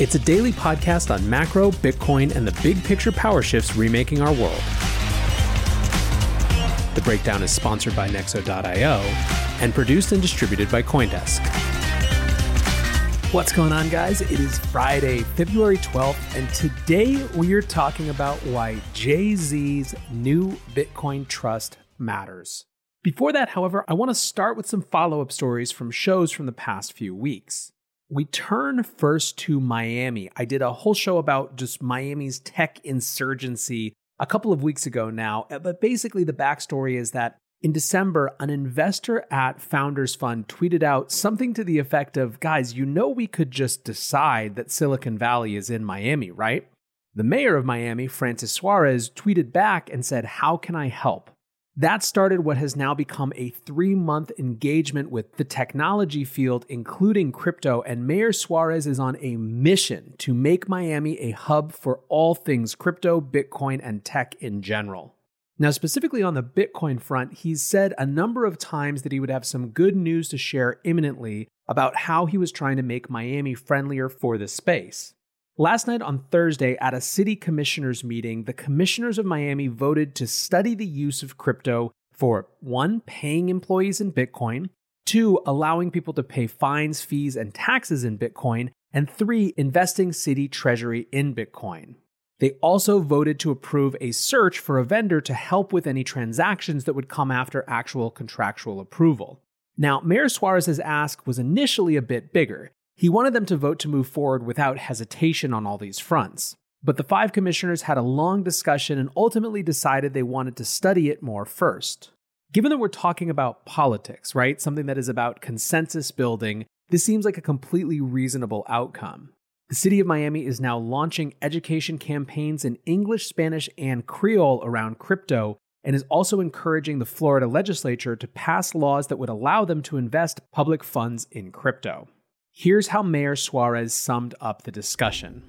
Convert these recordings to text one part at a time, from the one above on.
It's a daily podcast on macro, Bitcoin, and the big picture power shifts remaking our world. The Breakdown is sponsored by Nexo.io and produced and distributed by Coindesk. What's going on, guys? It is Friday, February 12th, and today we are talking about why Jay Z's new Bitcoin trust matters. Before that, however, I want to start with some follow up stories from shows from the past few weeks. We turn first to Miami. I did a whole show about just Miami's tech insurgency a couple of weeks ago now, uh, but basically the backstory is that in December, an investor at Founders Fund tweeted out something to the effect of Guys, you know, we could just decide that Silicon Valley is in Miami, right? The mayor of Miami, Francis Suarez, tweeted back and said, How can I help? That started what has now become a three month engagement with the technology field, including crypto. And Mayor Suarez is on a mission to make Miami a hub for all things crypto, Bitcoin, and tech in general. Now, specifically on the Bitcoin front, he's said a number of times that he would have some good news to share imminently about how he was trying to make Miami friendlier for the space. Last night on Thursday, at a city commissioners meeting, the commissioners of Miami voted to study the use of crypto for one, paying employees in Bitcoin, two, allowing people to pay fines, fees, and taxes in Bitcoin, and three, investing city treasury in Bitcoin. They also voted to approve a search for a vendor to help with any transactions that would come after actual contractual approval. Now, Mayor Suarez's ask was initially a bit bigger. He wanted them to vote to move forward without hesitation on all these fronts. But the five commissioners had a long discussion and ultimately decided they wanted to study it more first. Given that we're talking about politics, right? Something that is about consensus building, this seems like a completely reasonable outcome. The city of Miami is now launching education campaigns in English, Spanish, and Creole around crypto and is also encouraging the Florida legislature to pass laws that would allow them to invest public funds in crypto. Here's how Mayor Suarez summed up the discussion.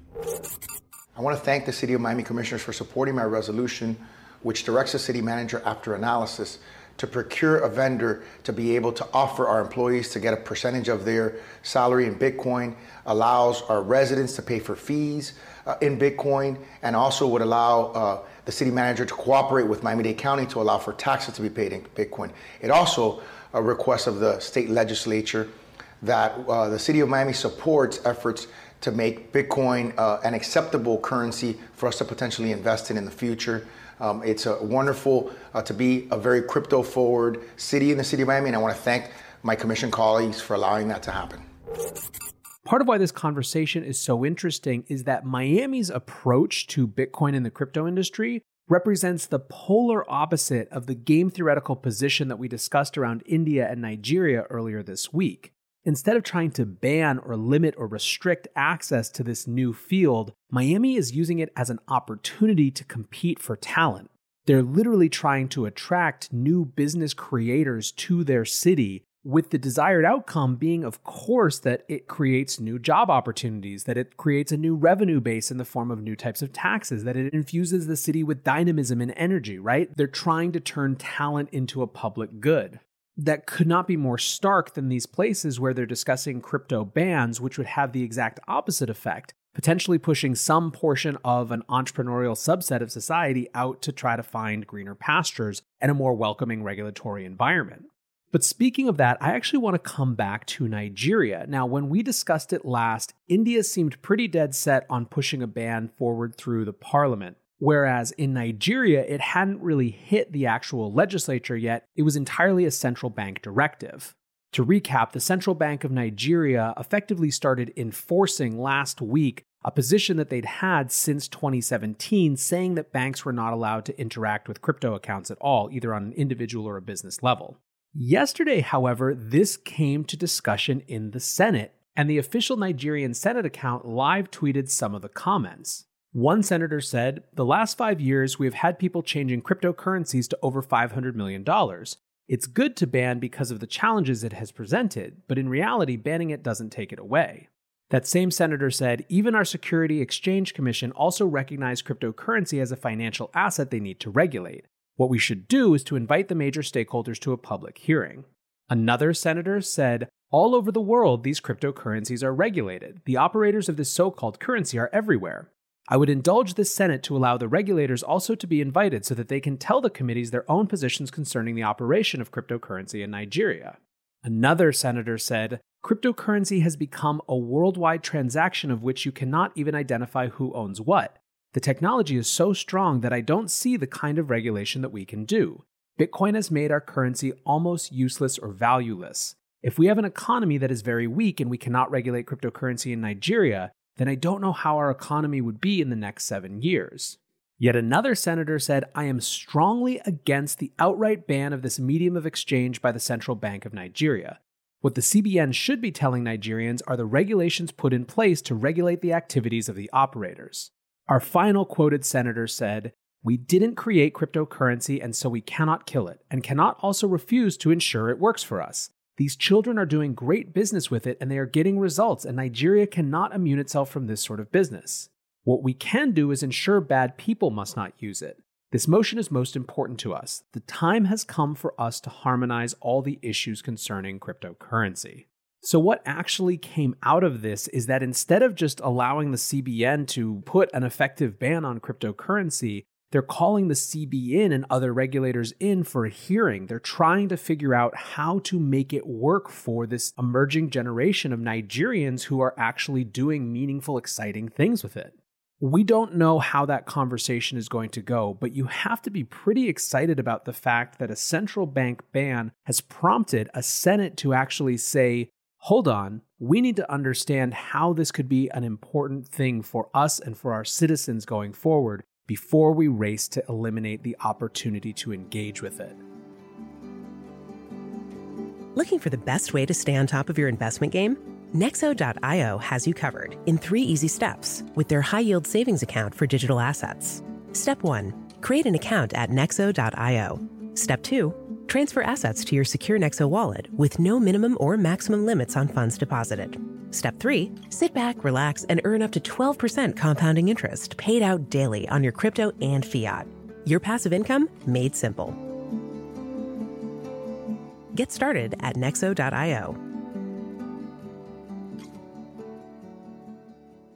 I want to thank the City of Miami Commissioners for supporting my resolution, which directs the city manager after analysis to procure a vendor to be able to offer our employees to get a percentage of their salary in Bitcoin, allows our residents to pay for fees uh, in Bitcoin, and also would allow uh, the city manager to cooperate with Miami-Dade County to allow for taxes to be paid in Bitcoin. It also a uh, request of the state legislature that uh, the city of Miami supports efforts to make Bitcoin uh, an acceptable currency for us to potentially invest in in the future. Um, it's a wonderful uh, to be a very crypto forward city in the city of Miami, and I want to thank my commission colleagues for allowing that to happen. Part of why this conversation is so interesting is that Miami's approach to Bitcoin in the crypto industry represents the polar opposite of the game theoretical position that we discussed around India and Nigeria earlier this week. Instead of trying to ban or limit or restrict access to this new field, Miami is using it as an opportunity to compete for talent. They're literally trying to attract new business creators to their city with the desired outcome being, of course, that it creates new job opportunities, that it creates a new revenue base in the form of new types of taxes, that it infuses the city with dynamism and energy, right? They're trying to turn talent into a public good. That could not be more stark than these places where they're discussing crypto bans, which would have the exact opposite effect, potentially pushing some portion of an entrepreneurial subset of society out to try to find greener pastures and a more welcoming regulatory environment. But speaking of that, I actually want to come back to Nigeria. Now, when we discussed it last, India seemed pretty dead set on pushing a ban forward through the parliament. Whereas in Nigeria, it hadn't really hit the actual legislature yet, it was entirely a central bank directive. To recap, the Central Bank of Nigeria effectively started enforcing last week a position that they'd had since 2017, saying that banks were not allowed to interact with crypto accounts at all, either on an individual or a business level. Yesterday, however, this came to discussion in the Senate, and the official Nigerian Senate account live tweeted some of the comments. One senator said, The last five years, we have had people changing cryptocurrencies to over $500 million. It's good to ban because of the challenges it has presented, but in reality, banning it doesn't take it away. That same senator said, even our Security Exchange Commission also recognized cryptocurrency as a financial asset they need to regulate. What we should do is to invite the major stakeholders to a public hearing. Another senator said, All over the world, these cryptocurrencies are regulated. The operators of this so called currency are everywhere. I would indulge the Senate to allow the regulators also to be invited so that they can tell the committees their own positions concerning the operation of cryptocurrency in Nigeria. Another senator said, Cryptocurrency has become a worldwide transaction of which you cannot even identify who owns what. The technology is so strong that I don't see the kind of regulation that we can do. Bitcoin has made our currency almost useless or valueless. If we have an economy that is very weak and we cannot regulate cryptocurrency in Nigeria, then I don't know how our economy would be in the next seven years. Yet another senator said, I am strongly against the outright ban of this medium of exchange by the Central Bank of Nigeria. What the CBN should be telling Nigerians are the regulations put in place to regulate the activities of the operators. Our final quoted senator said, We didn't create cryptocurrency, and so we cannot kill it, and cannot also refuse to ensure it works for us. These children are doing great business with it, and they are getting results, and Nigeria cannot immune itself from this sort of business. What we can do is ensure bad people must not use it. This motion is most important to us. The time has come for us to harmonize all the issues concerning cryptocurrency. So, what actually came out of this is that instead of just allowing the CBN to put an effective ban on cryptocurrency, they're calling the CBN and other regulators in for a hearing. They're trying to figure out how to make it work for this emerging generation of Nigerians who are actually doing meaningful, exciting things with it. We don't know how that conversation is going to go, but you have to be pretty excited about the fact that a central bank ban has prompted a Senate to actually say, hold on, we need to understand how this could be an important thing for us and for our citizens going forward before we race to eliminate the opportunity to engage with it. Looking for the best way to stay on top of your investment game? Nexo.io has you covered in three easy steps with their high yield savings account for digital assets. Step one create an account at Nexo.io. Step two Transfer assets to your secure Nexo wallet with no minimum or maximum limits on funds deposited. Step 3 Sit back, relax, and earn up to 12% compounding interest paid out daily on your crypto and fiat. Your passive income made simple. Get started at nexo.io.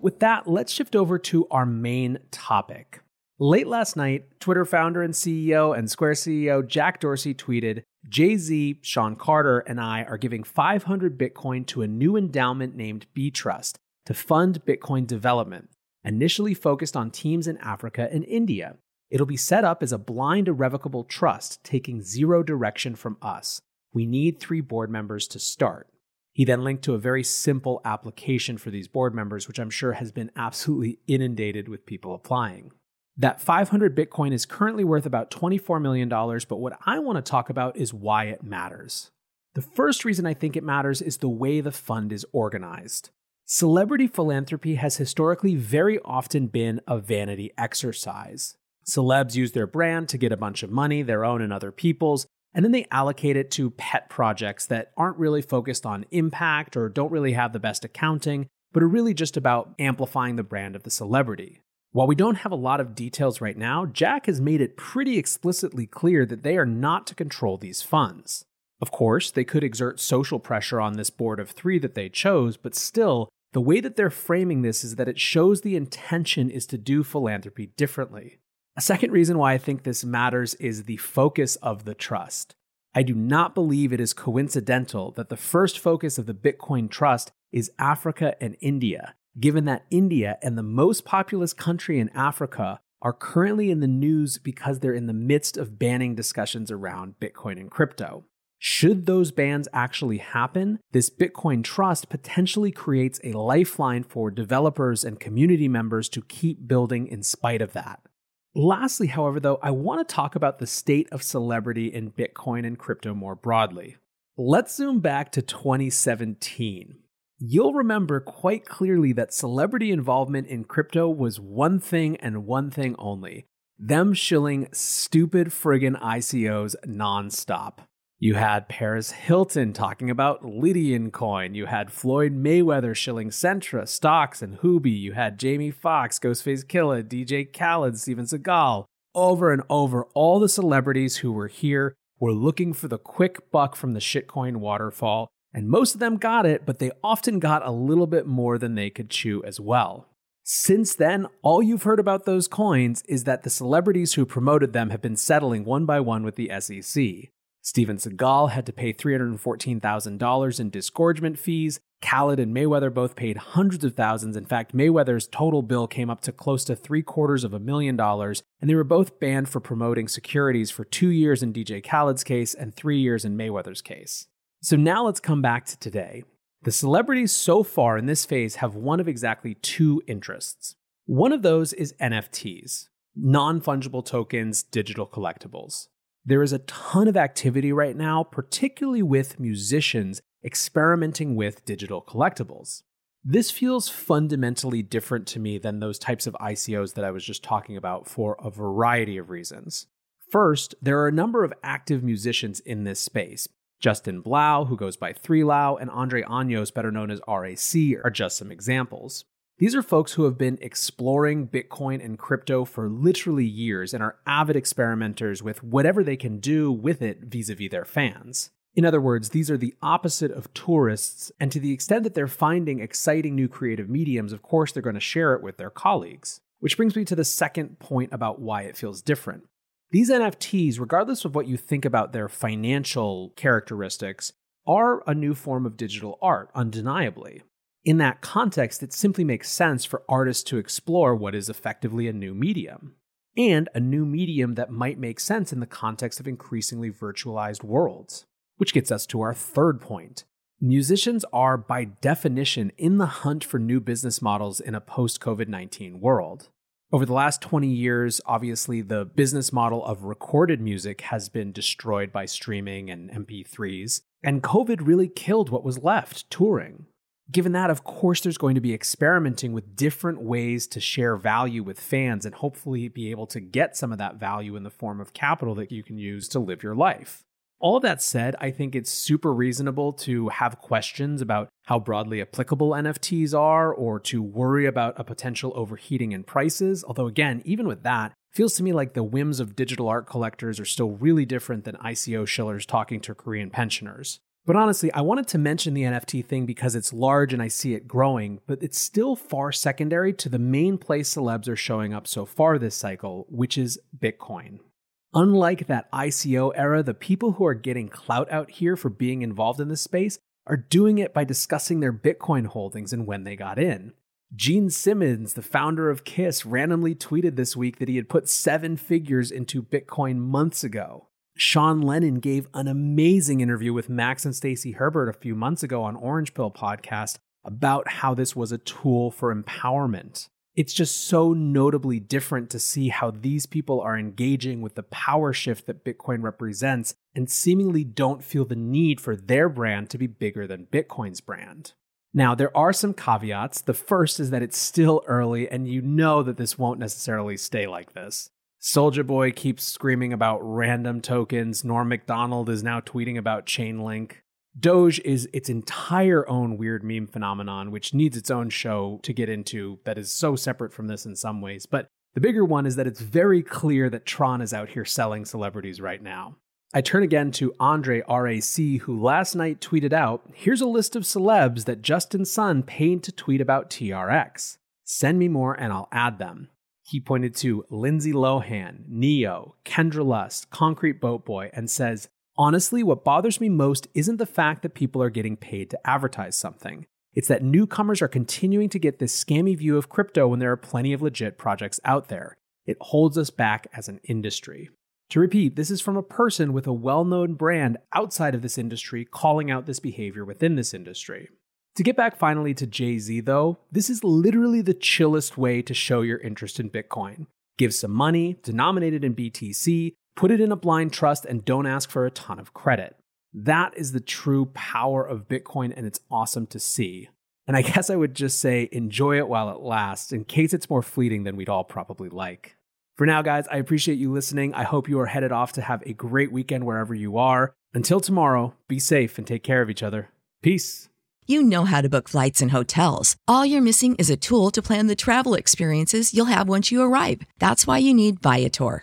With that, let's shift over to our main topic. Late last night, Twitter founder and CEO and Square CEO Jack Dorsey tweeted Jay Z, Sean Carter, and I are giving 500 Bitcoin to a new endowment named B Trust to fund Bitcoin development, initially focused on teams in Africa and India. It'll be set up as a blind irrevocable trust, taking zero direction from us. We need three board members to start. He then linked to a very simple application for these board members, which I'm sure has been absolutely inundated with people applying. That 500 Bitcoin is currently worth about $24 million, but what I want to talk about is why it matters. The first reason I think it matters is the way the fund is organized. Celebrity philanthropy has historically very often been a vanity exercise. Celebs use their brand to get a bunch of money, their own and other people's, and then they allocate it to pet projects that aren't really focused on impact or don't really have the best accounting, but are really just about amplifying the brand of the celebrity. While we don't have a lot of details right now, Jack has made it pretty explicitly clear that they are not to control these funds. Of course, they could exert social pressure on this board of three that they chose, but still, the way that they're framing this is that it shows the intention is to do philanthropy differently. A second reason why I think this matters is the focus of the trust. I do not believe it is coincidental that the first focus of the Bitcoin Trust is Africa and India, given that India and the most populous country in Africa are currently in the news because they're in the midst of banning discussions around Bitcoin and crypto. Should those bans actually happen, this Bitcoin trust potentially creates a lifeline for developers and community members to keep building in spite of that. Lastly, however, though, I want to talk about the state of celebrity in Bitcoin and crypto more broadly. Let's zoom back to 2017. You'll remember quite clearly that celebrity involvement in crypto was one thing and one thing only them shilling stupid friggin' ICOs nonstop. You had Paris Hilton talking about Lydian coin. You had Floyd Mayweather shilling Centra, Stox, and Hubii. You had Jamie Foxx, Ghostface Killah, DJ Khaled, Steven Seagal. Over and over, all the celebrities who were here were looking for the quick buck from the shitcoin waterfall, and most of them got it, but they often got a little bit more than they could chew as well. Since then, all you've heard about those coins is that the celebrities who promoted them have been settling one by one with the SEC. Steven Seagal had to pay $314,000 in disgorgement fees. Khaled and Mayweather both paid hundreds of thousands. In fact, Mayweather's total bill came up to close to three quarters of a million dollars, and they were both banned for promoting securities for two years in DJ Khaled's case and three years in Mayweather's case. So now let's come back to today. The celebrities so far in this phase have one of exactly two interests. One of those is NFTs, non fungible tokens, digital collectibles. There is a ton of activity right now, particularly with musicians experimenting with digital collectibles. This feels fundamentally different to me than those types of ICOs that I was just talking about for a variety of reasons. First, there are a number of active musicians in this space. Justin Blau, who goes by 3Lau, and Andre Anjos, better known as RAC, are just some examples. These are folks who have been exploring Bitcoin and crypto for literally years and are avid experimenters with whatever they can do with it vis a vis their fans. In other words, these are the opposite of tourists, and to the extent that they're finding exciting new creative mediums, of course, they're going to share it with their colleagues. Which brings me to the second point about why it feels different. These NFTs, regardless of what you think about their financial characteristics, are a new form of digital art, undeniably in that context, it simply makes sense for artists to explore what is effectively a new medium, and a new medium that might make sense in the context of increasingly virtualized worlds. Which gets us to our third point. Musicians are, by definition, in the hunt for new business models in a post COVID 19 world. Over the last 20 years, obviously, the business model of recorded music has been destroyed by streaming and MP3s, and COVID really killed what was left touring. Given that, of course, there's going to be experimenting with different ways to share value with fans and hopefully be able to get some of that value in the form of capital that you can use to live your life. All that said, I think it's super reasonable to have questions about how broadly applicable NFTs are or to worry about a potential overheating in prices. Although, again, even with that, feels to me like the whims of digital art collectors are still really different than ICO shillers talking to Korean pensioners. But honestly, I wanted to mention the NFT thing because it's large and I see it growing, but it's still far secondary to the main place celebs are showing up so far this cycle, which is Bitcoin. Unlike that ICO era, the people who are getting clout out here for being involved in this space are doing it by discussing their Bitcoin holdings and when they got in. Gene Simmons, the founder of Kiss, randomly tweeted this week that he had put seven figures into Bitcoin months ago. Sean Lennon gave an amazing interview with Max and Stacy Herbert a few months ago on Orange Pill podcast about how this was a tool for empowerment. It's just so notably different to see how these people are engaging with the power shift that Bitcoin represents and seemingly don't feel the need for their brand to be bigger than Bitcoin's brand. Now, there are some caveats. The first is that it's still early and you know that this won't necessarily stay like this. Soulja Boy keeps screaming about random tokens. Norm MacDonald is now tweeting about Chainlink. Doge is its entire own weird meme phenomenon, which needs its own show to get into that is so separate from this in some ways. But the bigger one is that it's very clear that Tron is out here selling celebrities right now. I turn again to Andre RAC, who last night tweeted out Here's a list of celebs that Justin Sun paid to tweet about TRX. Send me more and I'll add them. He pointed to Lindsay Lohan, Ne-Yo, Kendra Lust, Concrete Boat Boy, and says, Honestly, what bothers me most isn't the fact that people are getting paid to advertise something. It's that newcomers are continuing to get this scammy view of crypto when there are plenty of legit projects out there. It holds us back as an industry. To repeat, this is from a person with a well known brand outside of this industry calling out this behavior within this industry. To get back finally to Jay Z, though, this is literally the chillest way to show your interest in Bitcoin. Give some money, denominated in BTC, put it in a blind trust, and don't ask for a ton of credit. That is the true power of Bitcoin, and it's awesome to see. And I guess I would just say enjoy it while it lasts, in case it's more fleeting than we'd all probably like. For now, guys, I appreciate you listening. I hope you are headed off to have a great weekend wherever you are. Until tomorrow, be safe and take care of each other. Peace. You know how to book flights and hotels. All you're missing is a tool to plan the travel experiences you'll have once you arrive. That's why you need Viator.